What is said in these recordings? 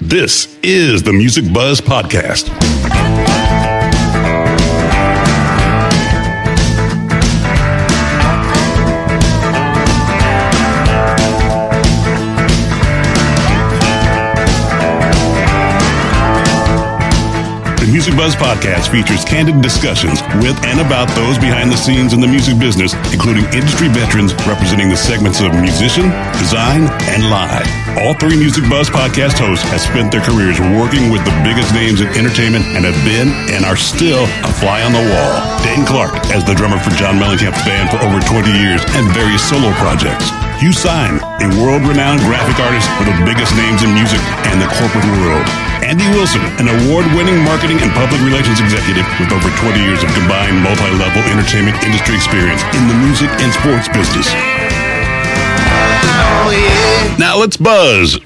This is the Music Buzz Podcast. The Music Buzz Podcast features candid discussions with and about those behind the scenes in the music business, including industry veterans representing the segments of musician, design, and live. All three Music Buzz podcast hosts have spent their careers working with the biggest names in entertainment and have been and are still a fly on the wall. Dane Clark as the drummer for John Mellencamp's band for over 20 years and various solo projects. Hugh Syme, a world-renowned graphic artist for the biggest names in music and the corporate world. Andy Wilson, an award-winning marketing and public relations executive with over 20 years of combined multi-level entertainment industry experience in the music and sports business. Now let's buzz.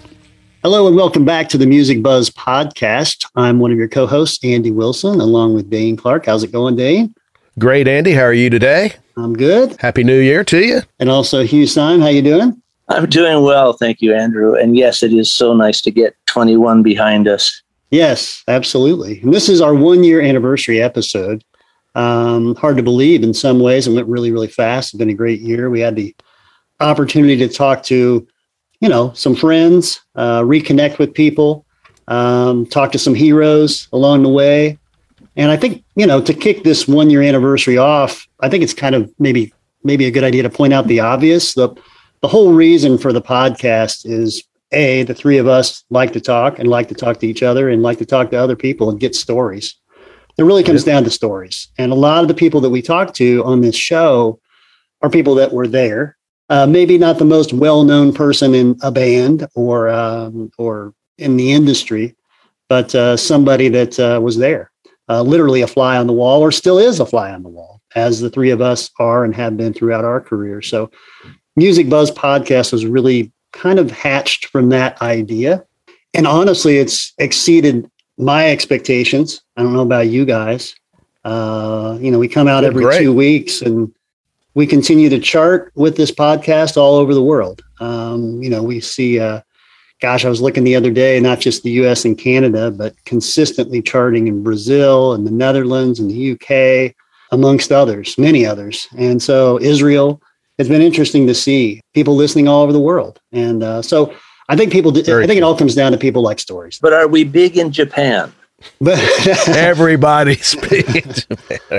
Hello and welcome back to the Music Buzz podcast. I'm one of your co-hosts, Andy Wilson, along with Dane Clark. How's it going, Dane? Great, Andy. How are you today? I'm good. Happy New Year to you. And also Hugh Syme, how you doing? I'm doing well, thank you, Andrew. And yes, it is so nice to get 21 behind us. Yes, absolutely. And this is our one year anniversary episode. Um, hard to believe in some ways. It went really, really fast. It's been a great year. We had the opportunity to talk to, you know, some friends, uh, reconnect with people, um, talk to some heroes along the way. And I think, you know, to kick this one year anniversary off, I think it's kind of maybe maybe a good idea to point out the obvious. The the whole reason for the podcast is a the three of us like to talk and like to talk to each other and like to talk to other people and get stories. It really comes down to stories. And a lot of the people that we talk to on this show are people that were there. Uh, maybe not the most well-known person in a band or um, or in the industry, but uh, somebody that uh, was there, uh, literally a fly on the wall, or still is a fly on the wall, as the three of us are and have been throughout our career. So, Music Buzz podcast was really kind of hatched from that idea, and honestly, it's exceeded my expectations. I don't know about you guys. Uh, you know, we come out You're every great. two weeks and we continue to chart with this podcast all over the world. Um, you know, we see, uh, gosh, I was looking the other day, not just the US and Canada, but consistently charting in Brazil and the Netherlands and the UK, amongst others, many others. And so Israel, it's been interesting to see people listening all over the world. And uh, so I think people, Very I think it all comes down to people like stories. But are we big in Japan? But Everybody's speaking.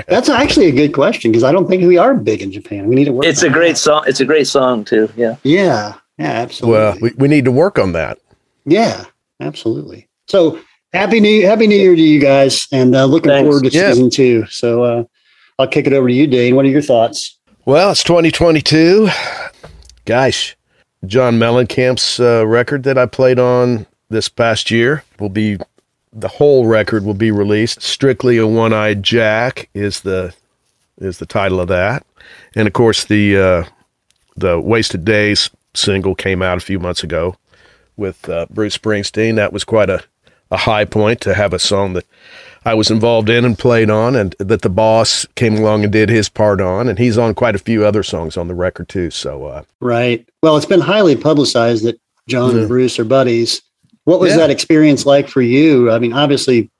that's actually a good question because I don't think we are big in Japan. We need to work. It's on a great that. song. It's a great song too. Yeah. Yeah, yeah, absolutely. well, we, we need to work on that. Yeah, absolutely. So happy new happy new year to you guys, and uh, looking Thanks. forward to Yeah. season two. So uh, I'll kick it over to you, Dane. What are your thoughts? Well, it's 2022. Gosh, John Mellencamp's uh, record that I played on this past year will be the whole record will be released. Strictly a One-Eyed Jack is the is the title of that, and of course the uh, the Wasted Days single came out a few months ago with uh, Bruce Springsteen. That was quite a a high point to have a song that I was involved in and played on, and that the boss came along and did his part on, and he's on quite a few other songs on the record too. So uh, Right. Well, it's been highly publicized that John Yeah. and Bruce are buddies. What was Yeah. that experience like for you? I mean, obviously,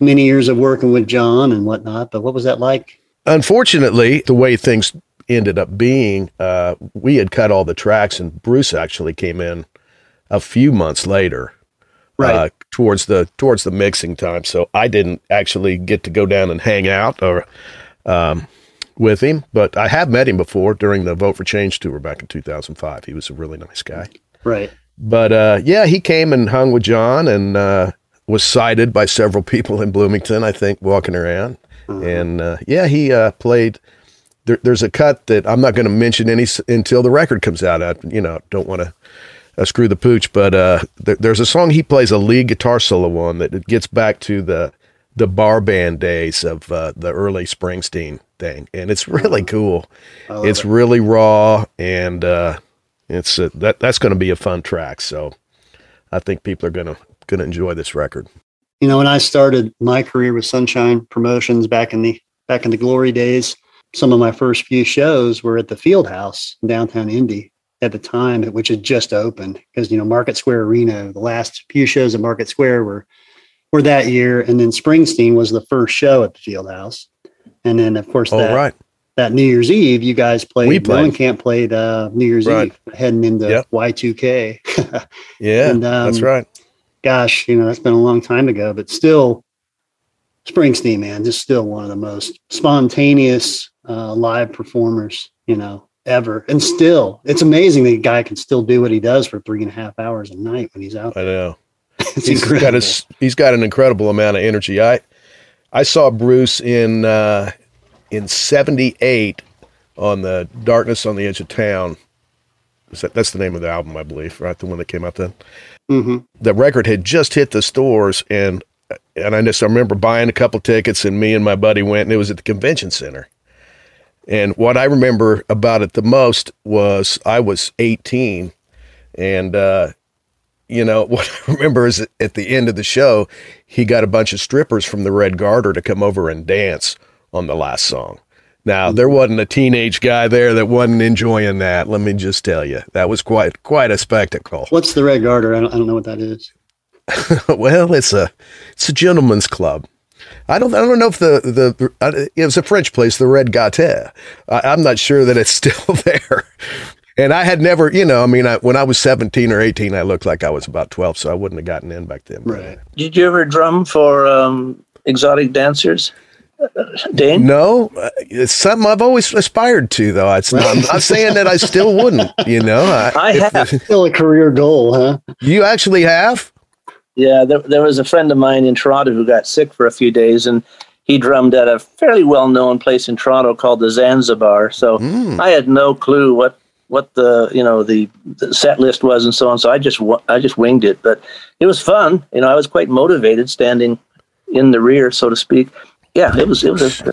many years of working with John and whatnot, but what was that like? unfortunately, the way things ended up being, uh, we had cut all the tracks, and Bruce actually came in a few months later Right. uh, towards the towards the mixing time. So I didn't actually get to go down and hang out or um, with him, but I have met him before during the Vote for Change tour back in 2005. He was a really nice guy. Right. But uh, yeah, he came and hung with John and uh, was sighted by several people in Bloomington, I think, walking around. And uh, yeah, he uh, played. There, there's a cut that I'm not going to mention any until the record comes out. I, you know, don't want to uh, screw the pooch, but uh, there, there's a song he plays a lead guitar solo on that it gets back to the the bar band days of uh, the early Springsteen thing, and it's really cool. It's really raw, and uh, it's uh, that that's going to be a fun track. So I think people are gonna gonna enjoy this record. You know, when I started my career with Sunshine Promotions back in the back in the glory days, some of my first few shows were at the Field House in downtown Indy at the time, which had just opened because you know Market Square Arena. The last few shows at Market Square were were that year, and then Springsteen was the first show at the Field House, and then of course All that right, that New Year's Eve, you guys played. We played. Mellencamp played uh, New Year's Right. Eve, heading into Yep. Y2K. yeah, And, um, that's right. Gosh, you know that's been a long time ago, but still, Springsteen, man, just still one of the most spontaneous uh, live performers, you know, ever. And still, it's amazing that a guy can still do what he does for three and a half hours a night when he's out. I know. It's he's incredible. got his, he's got an incredible amount of energy. I I saw Bruce in uh, in '78 on the Darkness on the Edge of Town. That, that's the name of the album, I believe, right? The one that came out then. hmm The record had just hit the stores, and and I just I remember buying a couple tickets, and me and my buddy went, and it was at the convention center. And what I remember about it the most was I was 18, and uh, you know what I remember is at the end of the show, he got a bunch of strippers from the Red Garter to come over and dance on the last song. Now there wasn't a teenage guy there that wasn't enjoying that. Let me just tell you, that was quite quite a spectacle. What's the Red Garter? I don't, I don't know what that is. well, it's a it's a gentleman's club. I don't I don't know if the the uh, it was a French place, the Red Garter. I, I'm not sure that it's still there. And I had never, you know, I mean, I, when I was 17 or 18, I looked like I was about 12, so I wouldn't have gotten in back then. Right. Did you ever drum for um, exotic dancers, Dane? No, uh, it's something I've always aspired to, though. It's not, I'm not saying that I still wouldn't. You know, I, I if- have. Still a career goal, huh? You actually have. Yeah, there, there was a friend of mine in Toronto who got sick for a few days, and he drummed at a fairly well-known place in Toronto called the Zanzibar. So Hmm. I had no clue what what the you know the, the set list was and so on. So I just I just winged it, but it was fun. You know, I was quite motivated standing in the rear, so to speak. Yeah, it was it was a,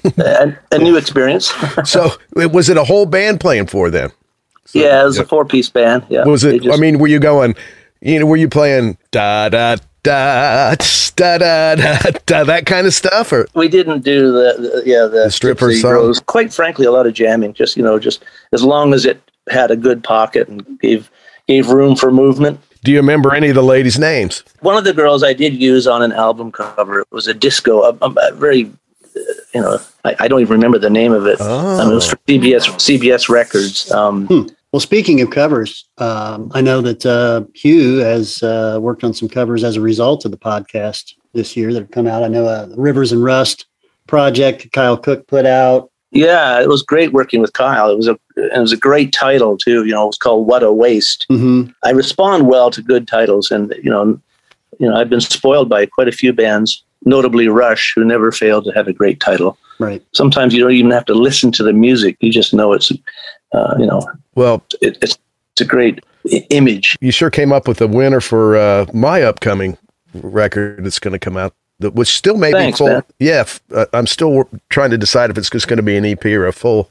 a, a new experience. So, was it a whole band playing for them? yeah, it was a four-piece band. Yeah, Was it? just- I mean, were you going? You know, were you playing da da da da da da da that kind of stuff, or we didn't do the, the yeah the, The stripper Gypsy song? Rose. Quite frankly, a lot of jamming. Just you know, just as long as it had a good pocket and gave gave room for movement. do you remember any of the ladies' names? One of the girls I did use on an album cover. It was a disco, a, a- very, you know, I, I don't even remember the name of it. I mean, it was for CBS CBS Records. Um, Well, speaking of covers, um, I know that uh, Hugh has uh, worked on some covers as a result of the podcast this year that have come out. I know uh, the Rivers and Rust project Kyle Cook put out. Yeah, it was great working with Kyle. It was a it was a great title too. You know, it was called "What a Waste." hmm I respond well to good titles, and you know, you know, I've been spoiled by quite a few bands, notably Rush, who never failed to have a great title. Right. Sometimes you don't even have to listen to the music; you just know it's, uh, you know, Well, it, it's it's a great image. you sure came up with a winner for uh, my upcoming record that's going to come out. That which still may Thanks, be full. man. Yeah, uh, I'm still trying to decide if it's just going to be an EP or a full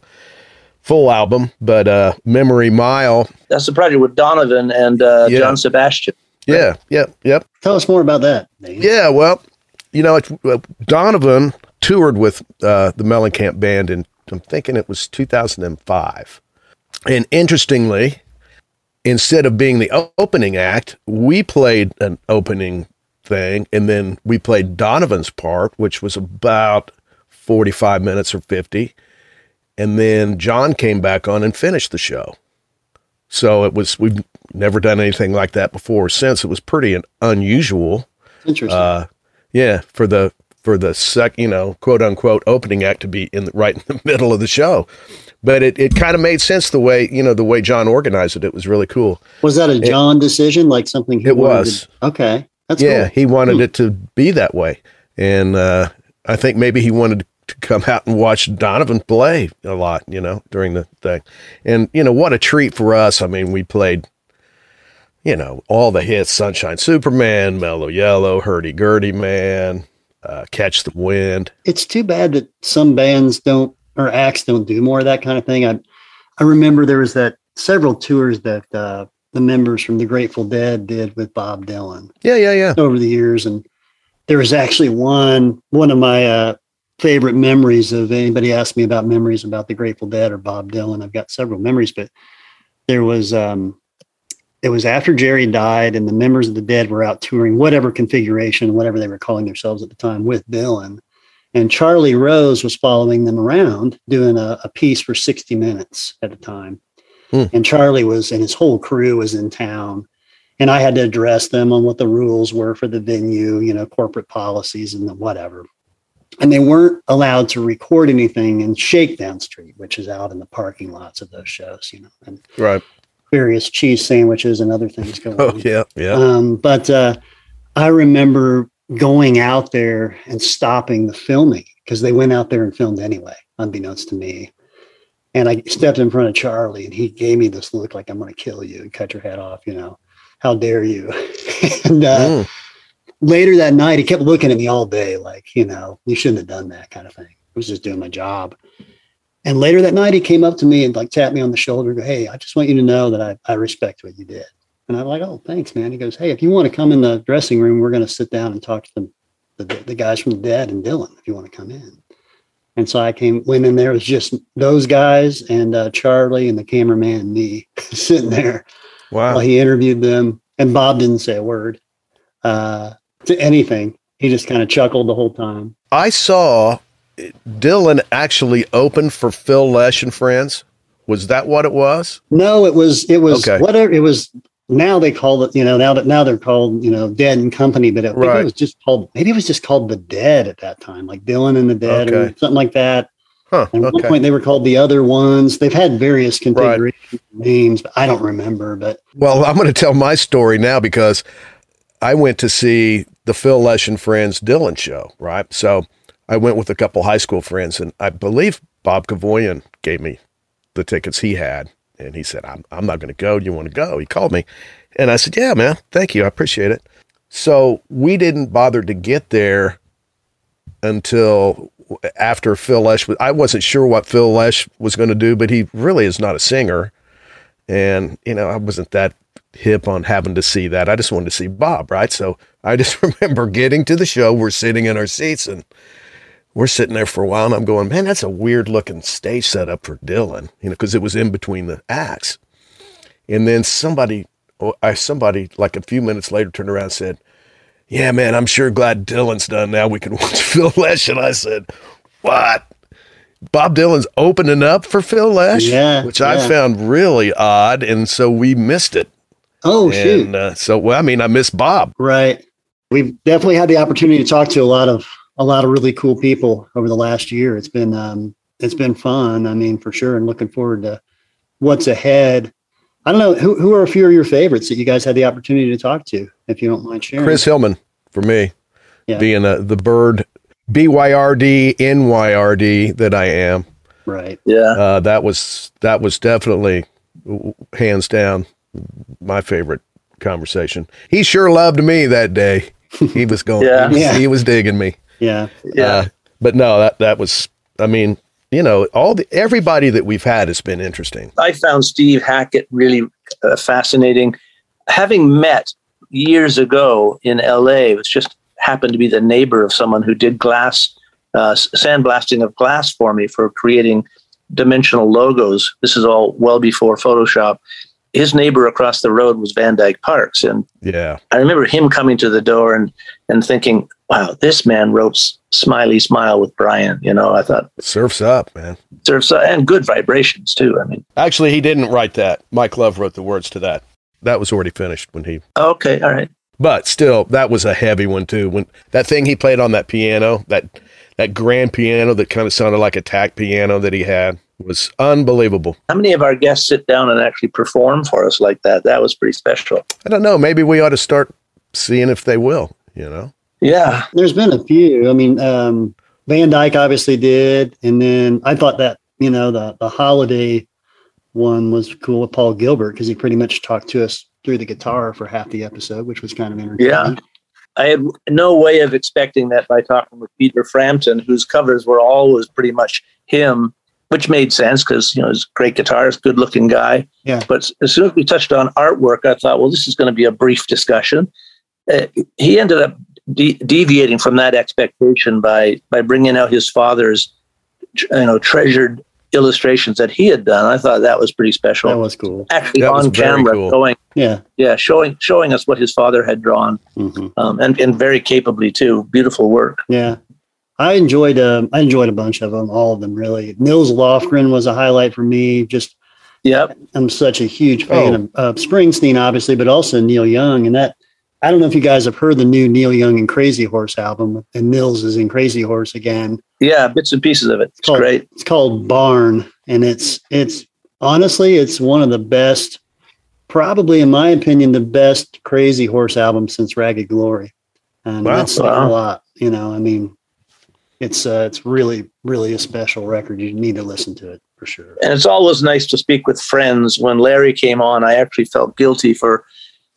full album. But uh, Memory Mile. That's the project with Donovan and uh, Yeah. John Sebastian. Yeah, yeah, yep. Tell us more about that. Dane. Yeah, well, you know, uh, Donovan toured with uh, the Mellencamp band in, I'm thinking it was 2005. And interestingly, instead of being the opening act, we played an opening thing, and then we played Donovan's part, which was about 45 minutes or 50. And then John came back on and finished the show. So it was we've never done anything like that before since. It was pretty unusual. Interesting. Uh, yeah, for the for the sec, you know, quote unquote opening act to be in the, right in the middle of the show. But it, it kind of made sense the way you know the way John organized it. It was really cool. was that a John decision, like something? He It was. to- okay, that's yeah, cool. he wanted Hmm. it to be that way, and uh, I think maybe he wanted to come out and watch Donovan play a lot, you know, during the thing. And you know what a treat for us. I mean, we played, you know, all the hits: Sunshine Superman, Mellow Yellow, Hurdy Gurdy Man, uh, Catch the Wind. It's too bad that some bands don't or acts don't do more of that kind of thing. I I remember there was that several tours that uh, the members from the Grateful Dead did with Bob Dylan Yeah, yeah, yeah. over the years, and there was actually one one of my uh, favorite memories of anybody asked me about memories about the Grateful Dead or Bob Dylan. I've got several memories, but there was um, it was after Jerry died, and the members of the Dead were out touring whatever configuration, whatever they were calling themselves at the time, with Dylan. And Charlie Rose was following them around doing a, a piece for 60 minutes at the time. Hmm. And Charlie was, and his whole crew was in town. And I had to address them on what the rules were for the venue, you know, corporate policies and the whatever. And they weren't allowed to record anything in Shakedown Street, which is out in the parking lots of those shows, you know, and Right. Various cheese sandwiches and other things going Oh on. yeah, yeah. Um, but uh, I remember going out there and stopping the filming because they went out there and filmed anyway, unbeknownst to me. And I stepped in front of Charlie and he gave me this look like, I'm going to kill you and cut your head off, you know, how dare you? and uh, Mm. later that night, he kept looking at me all day like, you know, you shouldn't have done that kind of thing. I was just doing my job. And later that night, he came up to me and like tapped me on the shoulder and go, Hey, I just want you to know that I, I respect what you did. And I'm like, oh, thanks, man. He goes, hey, if you want to come in the dressing room, we're going to sit down and talk to the, the, the guys from the Dead and Dylan if you want to come in. And so I came, went in there. It was just those guys and uh, Charlie and the cameraman and me sitting there Wow. while he interviewed them. And Bob didn't say a word uh, to anything. He just kind of chuckled the whole time. I saw Dylan actually opened for Phil Lesh and friends. Was that what it was? No, it was it was Okay. whatever it was. Now they call it, you know, now that now they're called, you know, Dead and Company, but I think Right. it was just called maybe it was just called the Dead at that time, like Dylan and the Dead or something like that. Huh. And at one point they were called the other ones. They've had various configuration names, but I don't remember. But Well, I'm going to tell my story now because I went to see the Phil Lesh and Friends Dylan show, right? So I went with a couple high school friends, and I believe Bob Kavoyan gave me the tickets he had. And he said, I'm, I'm not going to go. Do you want to go? He called me. And I said, Yeah, man, thank you. I appreciate it. So we didn't bother to get there until after Phil Lesh I wasn't sure what Phil Lesh was going to do, but he really is not a singer. And, you know, I wasn't that hip on having to see that. I just wanted to see Bob, right? So I just remember getting to the show. We're sitting in our seats and we're sitting there for a while. And I'm going, man, that's a weird looking stage setup for Dylan, you know, because it was in between the acts. And then somebody, I somebody like a few minutes later turned around and said, yeah, man, I'm sure glad Dylan's done. Now we can watch Phil Lesh. And I said, what? Bob Dylan's opening up for Phil Lesh, Yeah, which I found really odd, and so we missed it. oh shoot, and uh, so, well, I mean, I miss Bob. right. We've definitely had the opportunity to talk to a lot of a lot of really cool people over the last year. It's been um, it's been fun. I mean, for sure, and looking forward to what's ahead. I don't know who who are a few of your favorites that you guys had the opportunity to talk to, if you don't mind sharing. Chris Hillman for me, Yeah. being a, the bird B Y R D N Y R D that I am. right? Yeah. Uh, that was that was definitely hands down my favorite conversation. He sure loved me that day. He was going. Yeah. he, was, Yeah. he was digging me. Yeah, Yeah. Uh, but no, that that was. I mean, you know, all the everybody that we've had has been interesting. I found Steve Hackett really uh, fascinating. Having met years ago in LA, it was just happened to be the neighbor of someone who did glass, uh, sandblasting of glass for me for creating dimensional logos. This is all well before Photoshop. His neighbor across the road was Van Dyke Parks. And Yeah. I remember him coming to the door and, and thinking, wow, this man wrote Smiley Smile with Brian. You know, I thought, Surfs up, man. serves, and good vibrations too. I mean, Actually, he didn't write that. Mike Love wrote the words to that. that was already finished when he. Okay, all right. But still, that was a heavy one too. When that thing he played on that piano, that that grand piano that kind of sounded like a tack piano that he had was unbelievable. How many of our guests sit down and actually perform for us like that? That was pretty special. I don't know. Maybe we ought to start seeing if they will. You know. Yeah, There's been a few. I mean, um, Van Dyke obviously did, and then I thought that you know the the holiday one was cool with Paul Gilbert because he pretty much talked to us through the guitar for half the episode, which was kind of entertaining. Yeah. I had no way of expecting that by talking with Peter Frampton, whose covers were always pretty much him, which made sense because you know he's a great guitarist, good looking guy. Yeah. But as soon as we touched on artwork, I thought, well, this is going to be a brief discussion. Uh, he ended up de- deviating from that expectation by by bringing out his father's, you know, treasured illustrations that he had done. I thought that was pretty special. That was cool. Actually, That on camera, cool. showing Yeah. yeah, showing showing us what his father had drawn, hmm um, and and very capably too. Beautiful work. Yeah. I enjoyed um, I enjoyed a bunch of them, all of them really. Nils Lofgren was a highlight for me. Just Yep. I'm such a huge fan Oh. of, of Springsteen, obviously, but also Neil Young. And that I don't know if you guys have heard the new Neil Young and Crazy Horse album, and Nils is in Crazy Horse again. Yeah, bits and pieces of it. It's Oh. great. It's called Barn, and it's it's honestly it's one of the best, probably in my opinion, the best Crazy Horse album since Ragged Glory, and Wow. that's Wow. a lot. You know, I mean, it's uh, it's really really a special record. You need to listen to it for sure. And it's always nice to speak with friends. When Larry came on, I actually felt guilty for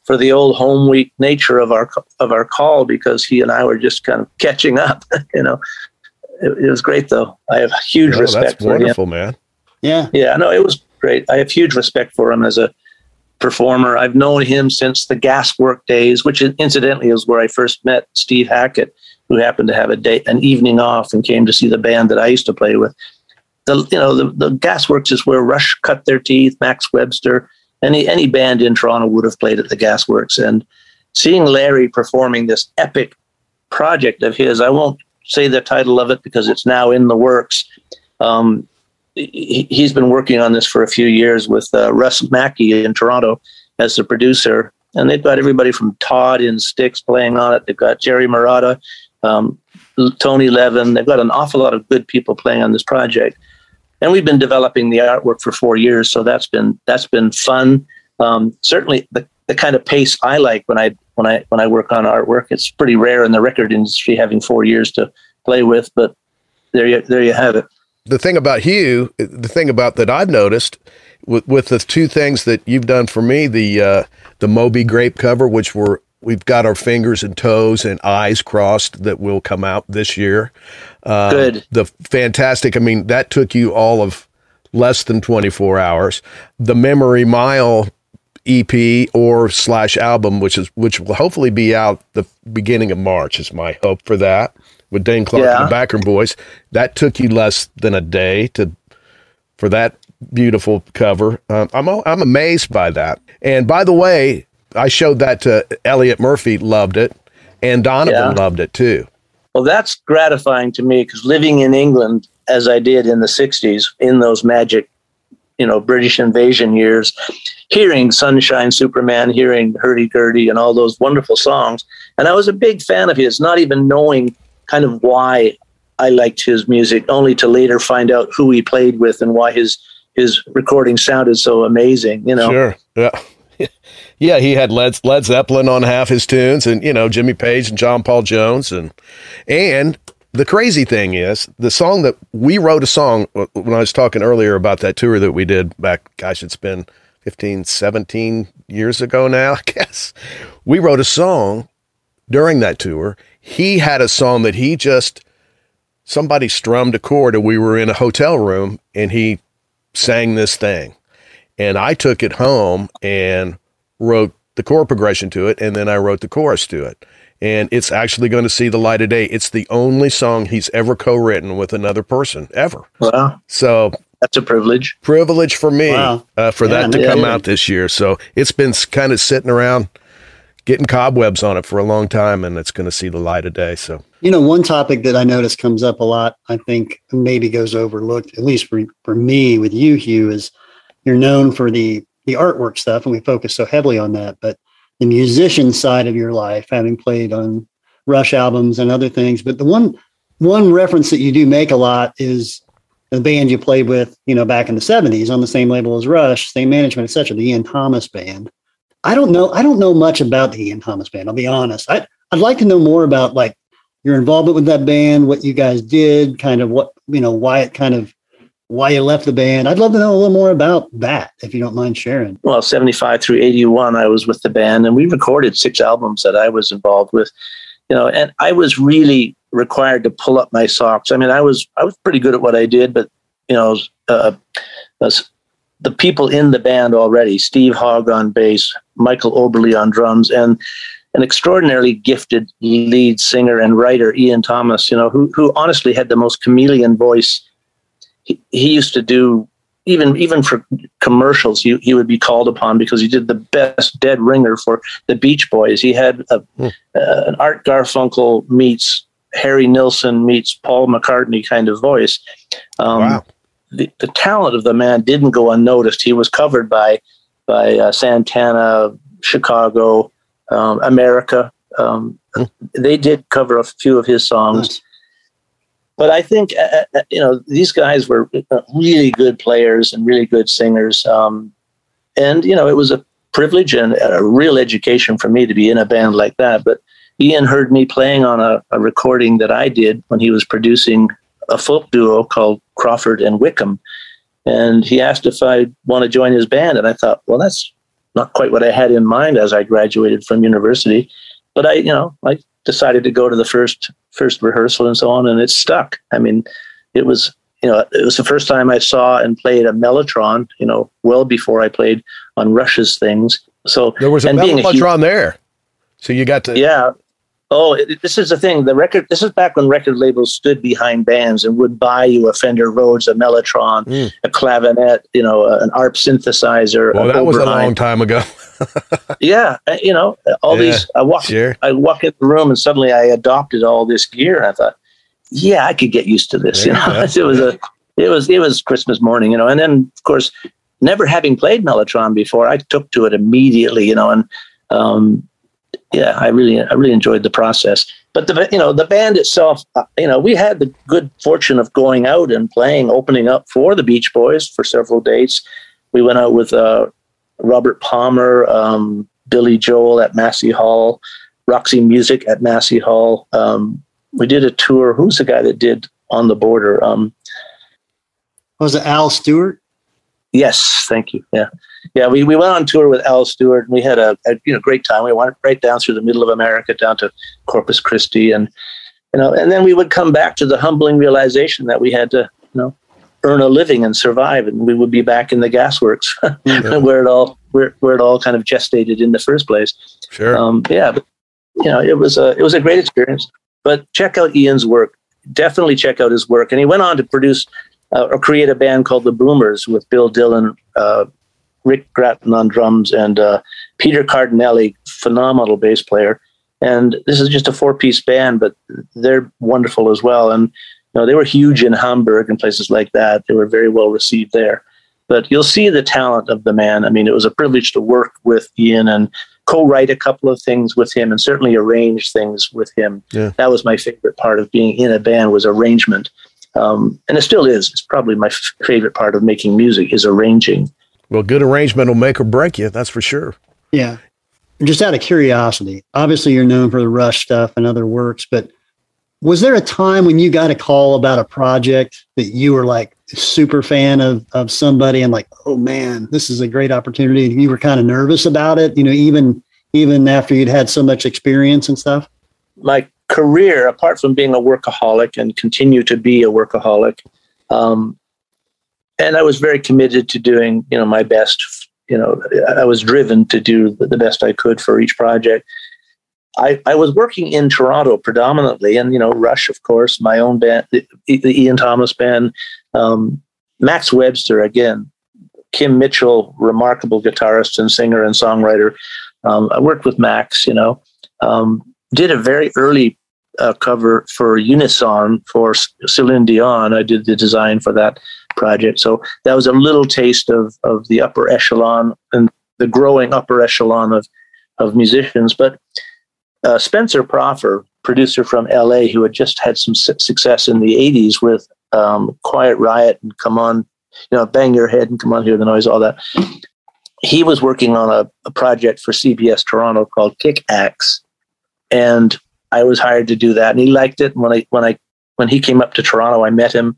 for the old home week nature of our of our call because he and I were just kind of catching up. you know, it, it was great though. I have huge Oh, respect that's for him. wonderful, man. Yeah, Yeah, no, it was great. I have huge respect for him as a performer. I've known him since the Gas Gaswork days, which incidentally is where I first met Steve Hackett, who happened to have a day, an evening off, and came to see the band that I used to play with. The you know the, the Gasworks is where Rush cut their teeth, Max Webster, any any band in Toronto would have played at the Gasworks, and seeing Larry performing this epic project of his, I won't say the title of it because it's now in the works. Um, he, he's been working on this for a few years with uh, Russ Mackey in Toronto as the producer, and they've got everybody from Todd in Sticks playing on it. They've got Jerry Murata, um, Tony Levin. They've got an awful lot of good people playing on this project, and we've been developing the artwork for four years. So that's been that's been fun. Um, certainly, the, the kind of pace I like when I when I when I work on artwork. It's pretty rare in the record industry having four years to play with, but there you there you have it. the thing about Hugh, the thing about that I've noticed with with the two things that you've done for me, the uh, the Moby Grape cover, which we're we've got our fingers and toes and eyes crossed that will come out this year. Uh, Good. The fantastic. I mean, that took you all of less than twenty four hours. The Memory Mile EP or slash album, which is which will hopefully be out the beginning of March, is my hope for that with Dane Clark and the Backer Boys. That took you less than a day to for that beautiful cover. Um, I'm I'm amazed by that. And by the way, I showed that to Elliott Murphy, loved it, and Donovan Yeah. loved it too. Well, that's gratifying to me because living in England, as I did in the 60s, in those magic, you know, British invasion years, hearing Sunshine Superman, hearing Hurdy Gurdy, and all those wonderful songs. And I was a big fan of his, not even knowing kind of why I liked his music, only to later find out who he played with and why his his recording sounded so amazing. You know, Sure. Yeah. Yeah, he had Led, Led Zeppelin on half his tunes and you know Jimmy Page and John Paul Jones and and the crazy thing is the song that we wrote a song uh, when I was talking earlier about that tour that we did back gosh it's been 15 17 years ago now I guess. We wrote a song during that tour. He had a song that he just somebody strummed a chord and we were in a hotel room and he sang this thing and I took it home and wrote the chord progression to it, and then I wrote the chorus to it. And it's actually going to see the light of day. It's the only song he's ever co-written with another person ever. well, So that's a privilege. privilege for me Wow. uh, for Yeah, that to no come kidding. out this year. So it's been kind of sitting around getting cobwebs on it for a long time, and it's going to see the light of day. So You know, one topic that I notice comes up a lot, I think maybe goes overlooked, at least for, for me with you, Hugh, is you're known for the the artwork stuff, and we focus so heavily on that. But the musician side of your life, having played on Rush albums and other things, but the one one reference that you do make a lot is the band you played with, you know, back in the '70s on the same label as Rush, same management, etc. The Ian Thomas Band. I don't know. I don't know much about the Ian Thomas Band. I'll be honest. I I'd like to know more about like your involvement with that band, what you guys did, kind of what you know, why it kind of why you left the band. I'd love to know a little more about that, if you don't mind sharing. Well, 75 through 81, I was with the band and we recorded six albums that I was involved with, you know, and I was really required to pull up my socks. I mean, I was, I was pretty good at what I did, but, you know, uh, the people in the band already, Steve Hogg on bass, Michael Oberly on drums, and an extraordinarily gifted lead singer and writer, Ian Thomas, you know, who, who honestly had the most chameleon voice he, he used to do even even for commercials he, he would be called upon because he did the best dead ringer for the beach boys he had a, hmm. uh, an art garfunkel meets harry nilsson meets paul mccartney kind of voice um, wow. the, the talent of the man didn't go unnoticed he was covered by by uh, santana chicago um, america um, hmm. they did cover a few of his songs nice but I think uh, uh, uh, you know these guys were really good players and really good singers, um, and you know it was a privilege and a real education for me to be in a band like that. But Ian heard me playing on a, a recording that I did when he was producing a folk duo called Crawford and Wickham, and he asked if I want to join his band, and I thought, well, that's not quite what I had in mind as I graduated from university. But I, you know, I decided to go to the first first rehearsal and so on, and it stuck. I mean, it was you know it was the first time I saw and played a mellotron. You know, well before I played on Rush's things. So there was a mellotron a there. So you got to yeah. Oh, it, this is the thing. The record. This is back when record labels stood behind bands and would buy you a Fender Rhodes, a Mellotron, mm. a clavinet, you know, an ARP synthesizer. Well, that Oberheim. was a long time ago. yeah, uh, you know, all yeah, these. I walk. Sure. I walk in the room and suddenly I adopted all this gear. And I thought, yeah, I could get used to this. you know, it was a. It was it was Christmas morning, you know, and then of course, never having played Mellotron before, I took to it immediately, you know, and um, yeah, I really, I really enjoyed the process. But the, you know, the band itself, uh, you know, we had the good fortune of going out and playing, opening up for the Beach Boys for several dates. We went out with uh, Robert Palmer, um, Billy Joel at Massey Hall, Roxy Music at Massey Hall. Um, we did a tour. Who's the guy that did On the Border? Um, was it Al Stewart? Yes, thank you. Yeah, yeah. We, we went on tour with Al Stewart, and we had a, a, you know great time. We went right down through the middle of America, down to Corpus Christi, and you know, and then we would come back to the humbling realization that we had to you know earn a living and survive, and we would be back in the gasworks yeah. where it all where, where it all kind of gestated in the first place. Sure. Um, yeah, but you know, it was a it was a great experience. But check out Ian's work. Definitely check out his work, and he went on to produce uh, or create a band called the Boomers with Bill Dillon, uh, Rick Gratton on drums, and uh, Peter Cardinali, phenomenal bass player. And this is just a four-piece band, but they're wonderful as well. And you know, they were huge in Hamburg and places like that. They were very well received there. But you'll see the talent of the man. I mean, it was a privilege to work with Ian and co-write a couple of things with him, and certainly arrange things with him. Yeah. That was my favorite part of being in a band was arrangement um, and it still is. It's probably my f- favorite part of making music is arranging. Well, good arrangement will make or break you. That's for sure. Yeah. Just out of curiosity, obviously you're known for the Rush stuff and other works, but was there a time when you got a call about a project that you were like super fan of of somebody and like, oh man, this is a great opportunity, and you were kind of nervous about it, you know, even even after you'd had so much experience and stuff? My career, apart from being a workaholic and continue to be a workaholic, um, and I was very committed to doing, you know, my best. You know, I was driven to do the best I could for each project. I, I was working in Toronto predominantly, and you know, Rush, of course, my own band, the, Ian Thomas band, um, Max Webster again, Kim Mitchell, remarkable guitarist and singer and songwriter. Um, I worked with Max, you know, um, did a very early cover for Unison for Celine Dion. I did the design for that project. So that was a little taste of of the upper echelon and the growing upper echelon of of musicians. But uh, Spencer Proffer, producer from LA, who had just had some su- success in the '80s with um, Quiet Riot and Come On, you know, Bang Your Head and Come On Hear the Noise, all that. He was working on a, a project for CBS Toronto called Kick Axe, and I was hired to do that. And he liked it. When I when I when he came up to Toronto, I met him,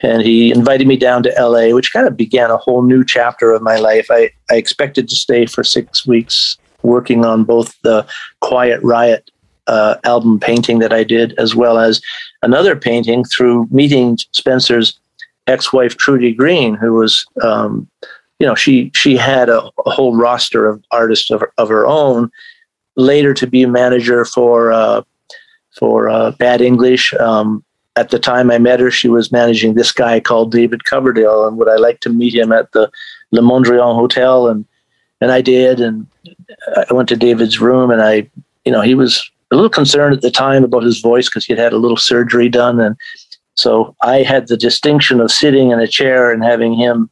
and he invited me down to LA, which kind of began a whole new chapter of my life. I I expected to stay for six weeks working on both the Quiet Riot uh, album painting that I did, as well as another painting through meeting Spencer's ex-wife Trudy Green, who was, um, you know, she she had a, a, whole roster of artists of, of her own. Later to be a manager for uh, for uh, Bad English. Um, at the time I met her, she was managing this guy called David Coverdale, and would I like to meet him at the Le Mondrian Hotel? And and I did, and I went to David's room, and I, you know, he was a little concerned at the time about his voice because he had had a little surgery done, and so I had the distinction of sitting in a chair and having him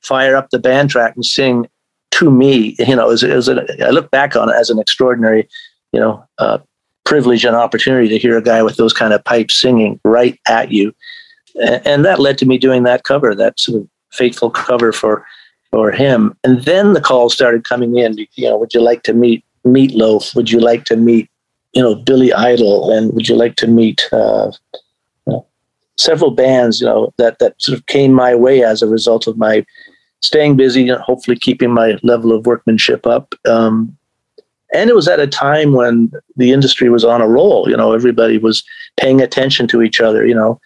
fire up the band track and sing to me. You know, as, as a, I look back on it as an extraordinary, you know, uh, privilege and opportunity to hear a guy with those kind of pipes singing right at you, and, and that led to me doing that cover, that sort of faithful cover for for him. And then the calls started coming in. You know, would you like to meet Meatloaf? Would you like to meet, you know, Billy Idol? And would you like to meet uh, several bands? You know, that that sort of came my way as a result of my staying busy and hopefully keeping my level of workmanship up. Um, and it was at a time when the industry was on a roll. You know, everybody was paying attention to each other. You know,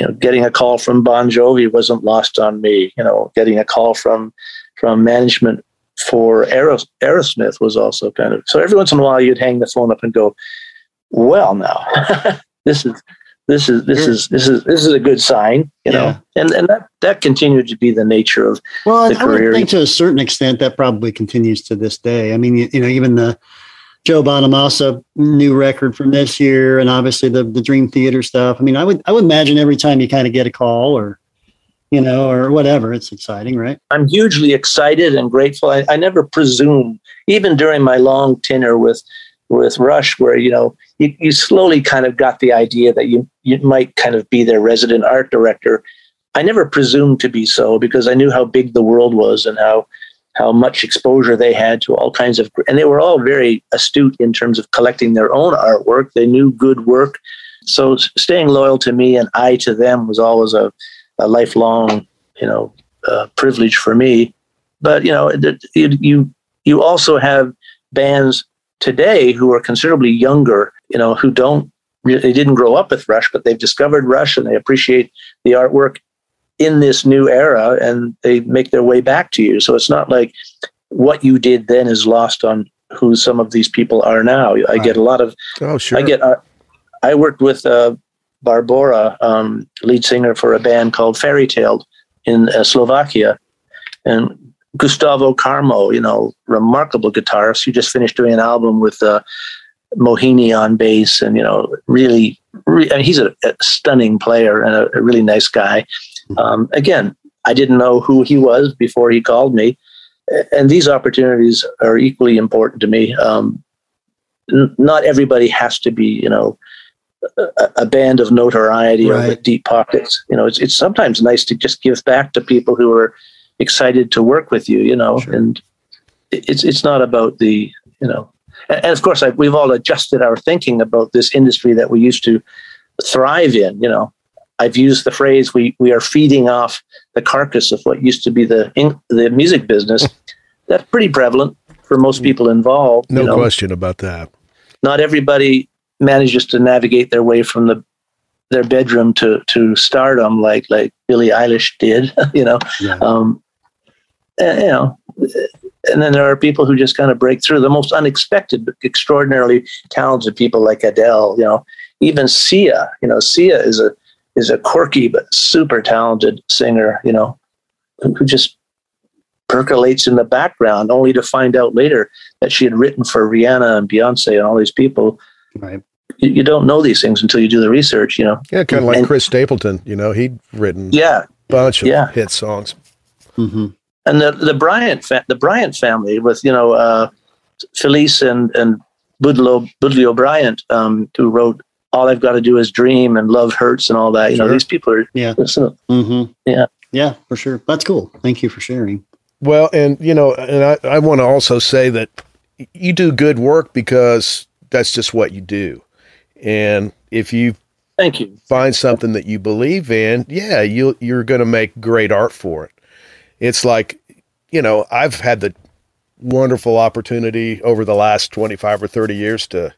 you know, getting a call from Bon Jovi wasn't lost on me. You know, getting a call from from management for Aeros, Aerosmith was also kind of so. Every once in a while, you'd hang the phone up and go, "Well, now this is this is this is this is this is a good sign," you know. And and that that continued to be the nature of well, the I career. would think to a certain extent that probably continues to this day. I mean, you, you know, even the Joe Bonamassa new record from this year, and obviously the the Dream Theater stuff. I mean, I would I would imagine every time you kind of get a call or you know or whatever, it's exciting, right? I'm hugely excited and grateful. I, I never presume, even during my long tenure with with Rush, where you know you, you slowly kind of got the idea that you you might kind of be their resident art director. I never presumed to be so because I knew how big the world was and how how much exposure they had to all kinds of, and they were all very astute in terms of collecting their own artwork. They knew good work. So staying loyal to me and I to them was always a, a lifelong, you know, uh, privilege for me. But, you know, you, you, you also have bands today who are considerably younger, you know, who don't they didn't grow up with Rush, but they've discovered Rush and they appreciate the artwork in this new era and they make their way back to you. So it's not like what you did then is lost on who some of these people are now. I get a lot of, oh, sure. I get, uh, I worked with uh, Barbora, um, lead singer for a band called Fairy Tale in uh, Slovakia. And Gustavo Carmo, you know, remarkable guitarist. He just finished doing an album with uh, Mohini on bass and, you know, really, re- I mean, he's a, a, stunning player and a, a really nice guy. Um, again, I didn't know who he was before he called me, and these opportunities are equally important to me. Um, n- not everybody has to be, you know, a, a band of notoriety right. or with deep pockets. You know, it's it's sometimes nice to just give back to people who are excited to work with you. You know, sure. and it's it's not about the you know, and, and of course I, we've all adjusted our thinking about this industry that we used to thrive in. You know, I've used the phrase we we are feeding off the carcass of what used to be the the music business. That's pretty prevalent for most mm. people involved. No you know. question about that. Not everybody manages to navigate their way from the their bedroom to to stardom like like Billie Eilish did. you know, yeah. um, and, you know, and then there are people who just kind of break through. The most unexpected, but extraordinarily talented people like Adele. You know, even Sia. You know, Sia is a is a quirky but super talented singer, you know, who just percolates in the background, only to find out later that she had written for Rihanna and Beyonce and all these people. Right. You, you don't know these things until you do the research. You know. Yeah, kind of like And- Chris Stapleton. You know, he'd written Yeah, a bunch of Yeah. hit songs. hmm and the the Bryant fa- the Bryant family with you know uh, Felice and and Budlow Budley Bryant um, who wrote All I've Got to Do Is Dream and Love Hurts and all that. You know these people are Yeah. listen, hmm Yeah. Yeah, for sure. That's cool. Thank you for sharing. Well, and you know, and I, I want to also say that you do good work because that's just what you do. And if you Thank you. find something that you believe in, yeah, you you're going to make great art for it. It's like, you know, I've had the wonderful opportunity over the last 25 or 30 years to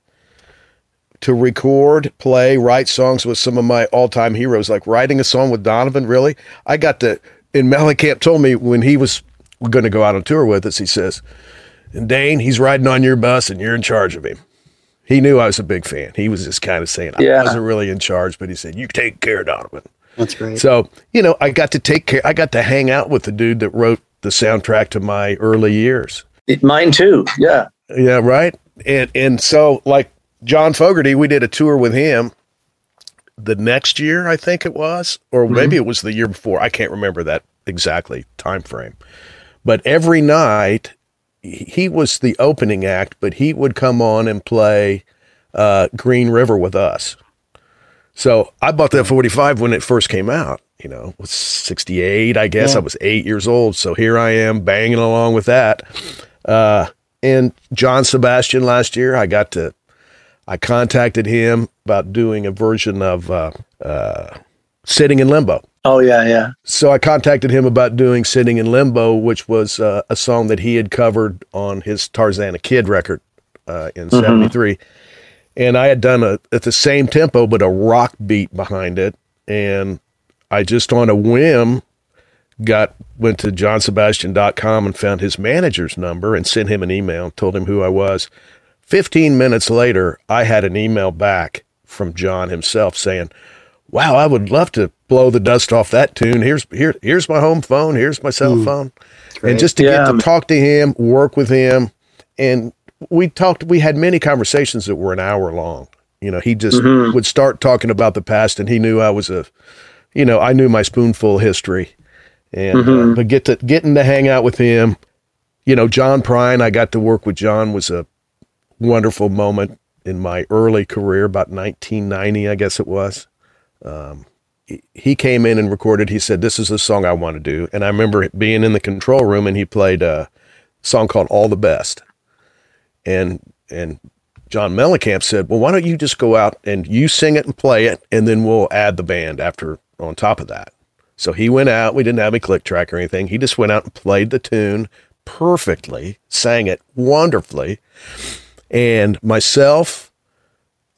to record, play, write songs with some of my all-time heroes like writing a song with Donovan, really. I got to and Mellencamp told me when he was going to go out on tour with us, he says, "And Dane, he's riding on your bus and you're in charge of him." He knew I was a big fan. He was just kind of saying I wasn't really in charge, but he said, "You take care of Donovan." That's great. So, you know, I got to take care, I got to hang out with the dude that wrote the soundtrack to my early years. It- Mine too. Yeah. Yeah, right. And and so like John Fogerty, we did a tour with him the next year, I think it was, or mm-hmm. maybe it was the year before. I can't remember that exactly time frame. But every night he was the opening act, but he would come on and play uh, Green River with us. So I bought that 45 when it first came out. You know, it was 68, I guess. Yeah. I was eight years old. So here I am banging along with that. Uh, and John Sebastian last year, I got to, I contacted him about doing a version of uh, uh, Sitting in Limbo. Oh yeah, yeah. So I contacted him about doing Sitting in Limbo, which was uh, a song that he had covered on his Tarzana Kid record uh, in 73. And I had done a at the same tempo, but a rock beat behind it. And I just on a whim got went to johnsebastian.com and found his manager's number and sent him an email, told him who I was. 15 minutes later, I had an email back from John himself saying, "Wow, I would love to blow the dust off that tune. Here's here here's my home phone, here's my cell hmm. phone." great. And just to Yeah. get to talk to him, work with him, and we talked we had many conversations that were an hour long. You know, he just mm-hmm. would start talking about the past and he knew I was a you know, I knew my spoonful history. And uh, mm-hmm. but get to getting to hang out with him, you know, John Prine, I got to work with John was a wonderful moment in my early career, about 1990, I guess it was. Um, he- came in and recorded. He said, "This is a song I want to do." And I remember being in the control room, and he played a song called "All the Best." And and John Mellencamp said, "Well, why don't you just go out and you sing it and play it, and then we'll add the band after on top of that." So he went out. We didn't have a click track or anything. He just went out and played the tune perfectly, sang it wonderfully. And myself,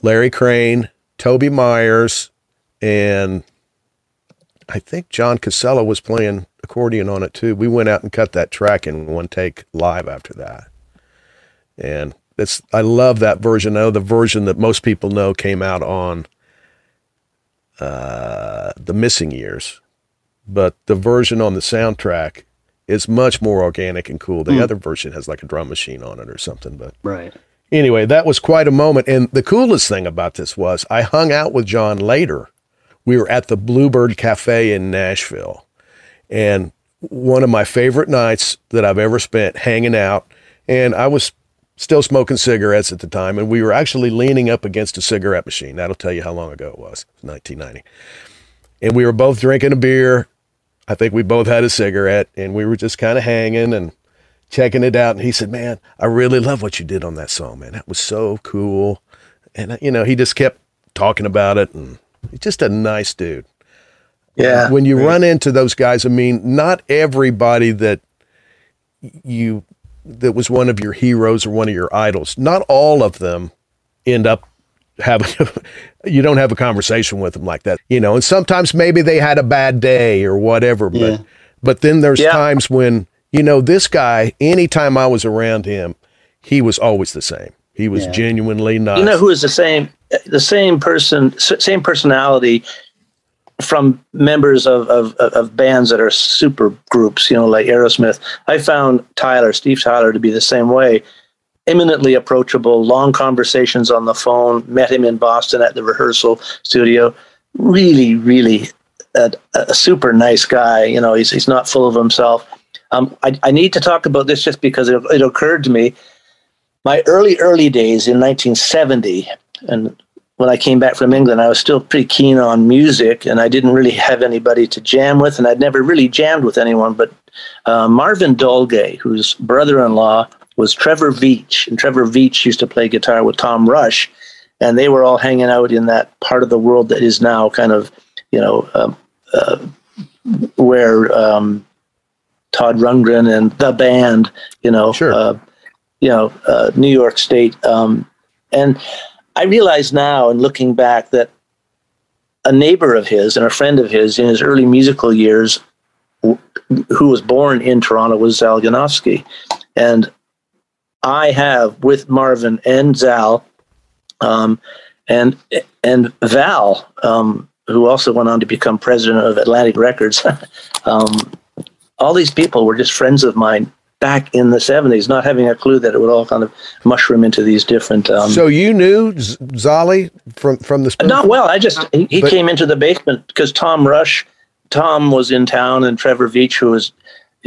Larry Crane, Toby Myers, and I think John Cascella was playing accordion on it too. We went out and cut that track in one take live after that. And it's I love that version. I know the version that most people know came out on uh, the missing years, but the version on the soundtrack is much more organic and cool. The other version has like a drum machine on it or something, but right. anyway, that was quite a moment. And the coolest thing about this was I hung out with John later. We were at the Bluebird Cafe in Nashville. And one of my favorite nights that I've ever spent hanging out. And I was still smoking cigarettes at the time. And we were actually leaning up against a cigarette machine. That'll tell you how long ago it was. It was 1990. And we were both drinking a beer. I think we both had a cigarette. And we were just kind of hanging and checking it out. And he said, Man, I really love what you did on that song, man. That was so cool. And, you know, he just kept talking about it. And he's just a nice dude. Yeah. When you run into those guys, I mean, not everybody that you, that was one of your heroes or one of your idols, not all of them end up having, you don't have a conversation with them like that, you know, and sometimes maybe they had a bad day or whatever, but, Yeah. but then there's Yeah. times when, you know, this guy, anytime I was around him, he was always the same. He was Yeah. genuinely nice. You know who is the same the same person same personality from members of, of, of bands that are super groups, you know, like Aerosmith. I found Tyler, Steve Tyler, to be the same way. eminently approachable, long conversations on the phone. Met him in Boston at the rehearsal studio. Really, really a, a super nice guy. You know, he's he's not full of himself. Um, I, I need to talk about this just because it, it occurred to me. My early early days in 1970, and when I came back from England, I was still pretty keen on music, and I didn't really have anybody to jam with, and I'd never really jammed with anyone. But uh, Marvin Dolgay, whose brother-in-law was Trevor Veitch, and Trevor Veitch used to play guitar with Tom Rush, and they were all hanging out in that part of the world that is now kind of, you know, um, uh, where um, Todd Rundgren and the band, you know, Sure. uh, you know, uh, New York State, um, and I realize now, in looking back, that a neighbor of his and a friend of his in his early musical years, who was born in Toronto, was Zal Yanovsky, and I have with Marvin and Zal, um, and and Val, um, who also went on to become president of Atlantic Records. um, all these people were just friends of mine back in the 70s, not having a clue that it would all kind of mushroom into these different. Um, so you knew Z- Zolly from from the spoof? not well. I just he, he But- came into the basement because Tom Rush, Tom was in town, and Trevor Veitch, who was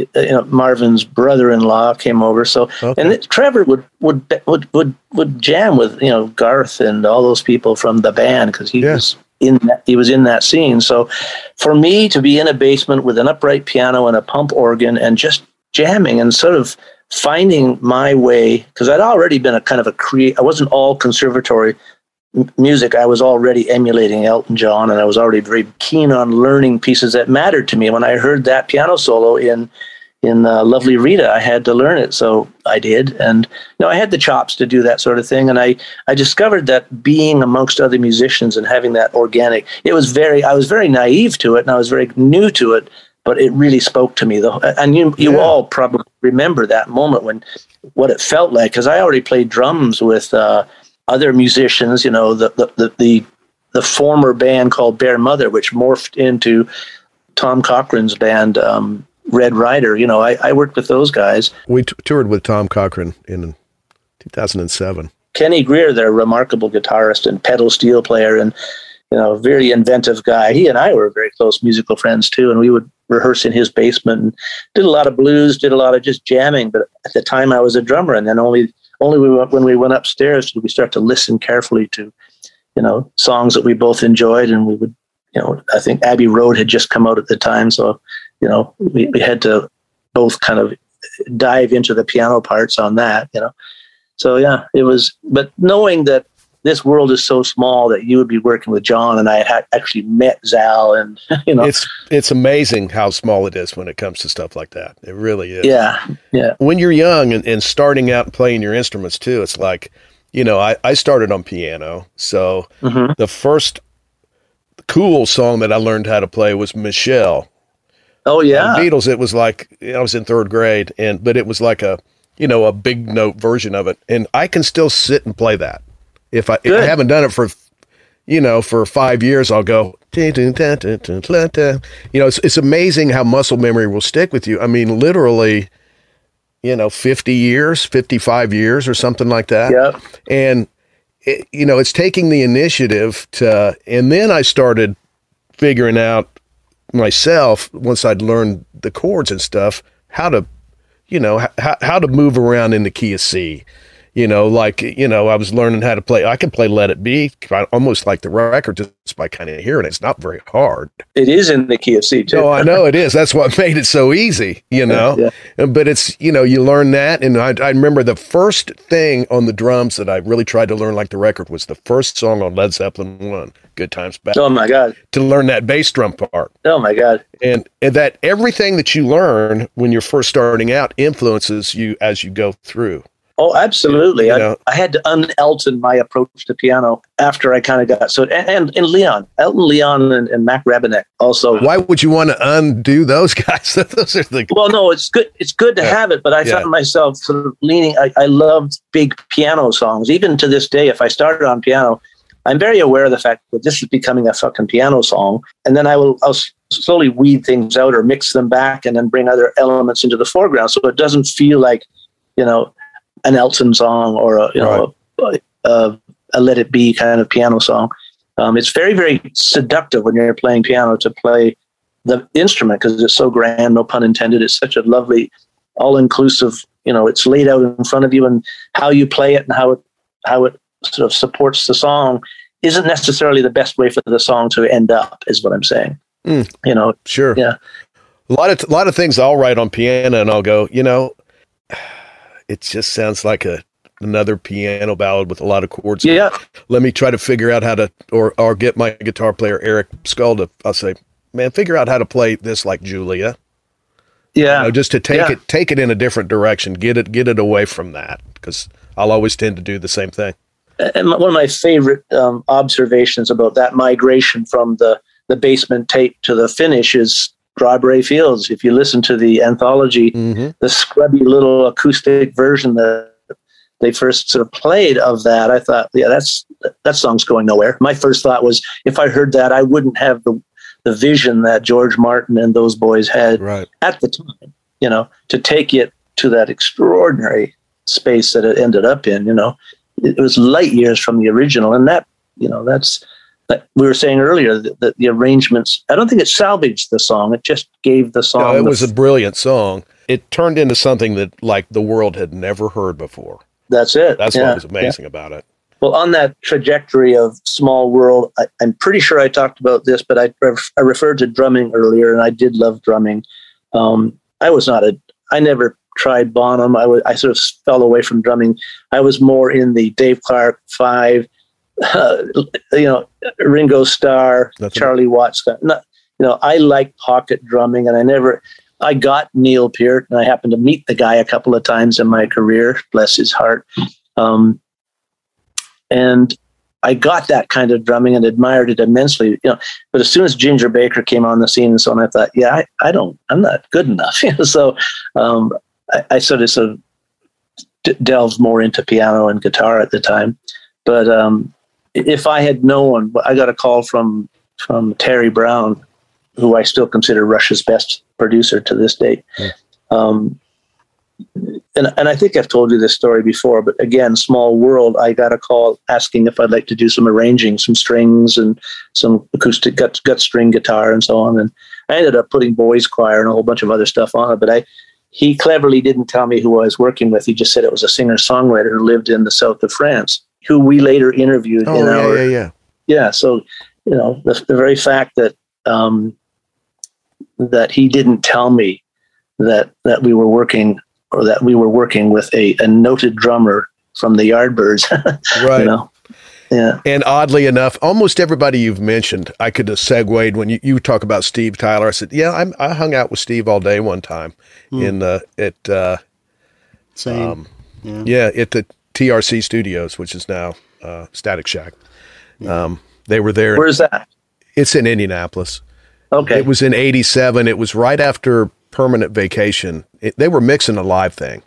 uh, you know Marvin's brother-in-law, came over. So Okay. and it, Trevor would would would would would jam with you know Garth and all those people from the band because he Yeah. was in that, he was in that scene. So for me to be in a basement with an upright piano and a pump organ and just jamming and sort of finding my way because I'd already been a kind of a create. I wasn't all conservatory m- music. I was already emulating Elton John, and I was already very keen on learning pieces that mattered to me. When I heard that piano solo in in uh, Lovely Rita, I had to learn it, so I did, and you know I had the chops to do that sort of thing. And I I discovered that being amongst other musicians and having that organic, it was very. I was very naive to it, and I was very new to it. But it really spoke to me, though, and you you Yeah. all probably remember that moment when what it felt like because I already played drums with uh, other musicians. You know, the the the the, the former band called Bear Mother, which morphed into Tom Cochrane's band um, Red Rider. You know, I, I worked with those guys. We t- toured with Tom Cochrane in 2007. Kenny Greer, their remarkable guitarist and pedal steel player, and you know, very inventive guy. He and I were very close musical friends too, and we would rehearse in his basement and did a lot of blues, did a lot of just jamming. But at the time, I was a drummer, and then only only we went, when we went upstairs did we start to listen carefully to, you know, songs that we both enjoyed, and we would, you know, I think Abbey Road had just come out at the time, so you know, we, we had to both kind of dive into the piano parts on that, you know. So yeah, it was. But knowing that this world is so small that you would be working with John and I had actually met Zal, and you know, It's it's amazing how small it is when it comes to stuff like that. It really is. yeah, yeah, When you're young and, and starting out and playing your instruments too, it's like, you know, I, I started on piano. So Mhm. the first cool song that I learned how to play was Michelle. oh yeah, Beatles, it was like I was in third grade, and but it was like a you know a big note version of it, and I can still sit and play that. If I, if I haven't done it for you know for five years, I'll go. You know, it's it's amazing how muscle memory will stick with you. I mean, literally, you know, fifty years, fifty five years, or something like that yeah, and it, you know it's taking the initiative to and then i started figuring out myself once i'd learned the chords and stuff how to you know how, how to move around in the key of c you know like you know i was learning how to play i can play let it be almost like the record just by kind of hearing it it's not very hard it is in the key of C too. no, I know it is. That's what made it so easy, you know. But it's you know you learn that, and I, I remember the first thing on the drums that I really tried to learn like the record was the first song on Led Zeppelin one, "Good Times Back," Oh my god, to learn that bass drum part, oh my god, and, and that everything that you learn when you're first starting out influences you as you go through. Oh absolutely. You I, know. I had to un-Elton my approach to piano after I kind of got so and, and and Leon, Elton Leon, and, and Mac Rebennack also. Why would you want to undo those guys? those are the Well, no, it's good. It's good to Yeah. have it, but I Yeah. found myself sort of leaning. I, I loved big piano songs, even to this day. If I started on piano, I'm very aware of the fact that this is becoming a fucking piano song, and then I will I'll slowly weed things out or mix them back, and then bring other elements into the foreground, so it doesn't feel like, you know, an Elton song or a you know a, a, a Let It Be kind of piano song. Um, it's very very seductive when you're playing piano to play the instrument because it's so grand. No pun intended. It's such a lovely, all inclusive. You know, it's laid out in front of you, and how you play it and how it how it sort of supports the song isn't necessarily the best way for the song to end up. Is what I'm saying. Mm. You know, Sure. yeah. A lot of a lot of things I'll write on piano, and I'll go, you know, it just sounds like a another piano ballad with a lot of chords. Yeah. Let me try to figure out how to, or or get my guitar player Eric Skull to. I'll say, man, figure out how to play this like Julia. Yeah. You know, just to take Yeah. it take it in a different direction. Get it get it away from that because I'll always tend to do the same thing. and one of my favorite um, observations about that migration from the, the basement tape to the finish is Strawberry Fields. If you listen to the anthology, Mm-hmm. the scrubby little acoustic version that they first sort of played of that, I thought, yeah, that's that song's going nowhere. My first thought was, if I heard that, I wouldn't have the the vision that George Martin and those boys had Right. at the time, you know, to take it to that extraordinary space that it ended up in, you know, it was light years from the original. And that, you know, that's, like we were saying earlier that, the arrangements, I don't think it salvaged the song. It just gave the song. No, it the- was a brilliant song. It turned into something that like the world had never heard before. that's it. That's Yeah, what was yeah. amazing about it. Well, on that trajectory of small world, I, I'm pretty sure I talked about this, but I, I referred to drumming earlier, and I did love drumming. Um, I was not a, I never tried Bonham. I was, I sort of fell away from drumming. I was more in the Dave Clark Five, uh, you know, Ringo Starr, That's Charlie Watts. Not, you know, I like pocket drumming, and I never. I got Neil Peart, and I happened to meet the guy a couple of times in my career. Bless his heart. Um, and I got that kind of drumming and admired it immensely. You know, but as soon as Ginger Baker came on the scene and so on, I thought, yeah, I, I don't, I'm not good enough. So um, I, I sort of sort of d- delved more into piano and guitar at the time. But um, if I had known, I got a call from from Terry Brown, who I still consider Rush's best producer to this date. Um, and, and I think I've told you this story before, but again, small world. I got a call asking if I'd like to do some arranging, some strings and some acoustic gut, gut string guitar and so on. And I ended up putting boys choir and a whole bunch of other stuff on it. But I, he cleverly didn't tell me who I was working with. He just said it was a singer songwriter who lived in the south of France, who we later interviewed Oh in yeah, our yeah, yeah. yeah so you know the, the very fact that um that he didn't tell me that that we were working or that we were working with a, a noted drummer from the yardbirds Right. you know yeah And oddly enough, almost everybody you've mentioned, I could have segued when you, you talk about Steve Tyler. I said, yeah, I'm, I hung out with Steve all day one time in the at uh, Same. yeah. yeah at the TRC Studios, which is now uh, Static Shack. Um, they were there. where's that It's in Indianapolis. okay It was in '87. It was right after Permanent Vacation. It, they were mixing a live thing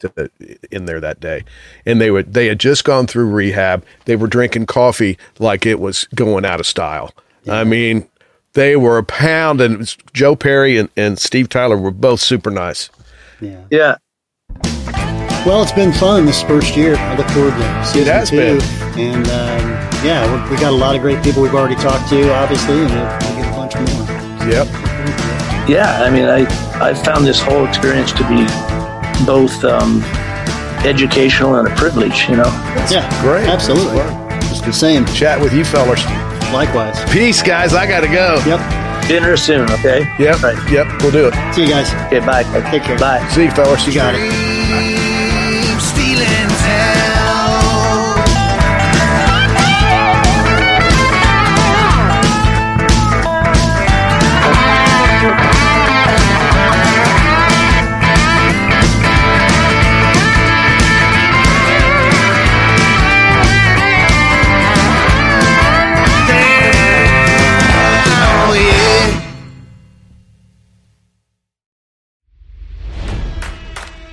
to, in there that day, and they would they had just gone through rehab. They were drinking coffee like it was going out of style. I mean, they were pounding. It was Joe Perry and, and Steve Tyler were both super nice. yeah. yeah Well, it's been fun this first year. I look forward to season has two. been. And um, yeah, we're, we got a lot of great people we've already talked to, obviously, and we'll, we'll get a bunch more. Yep. yeah i mean i i found this whole experience to be both um educational and a privilege you know Yeah, Great. Absolutely. Just The same. Chat with you fellas. Likewise. Peace, guys. I gotta go. Yep. dinner soon okay Yep. Right. Yep. We'll do it. See you guys. okay bye Take care. bye See you, fellas. You got it.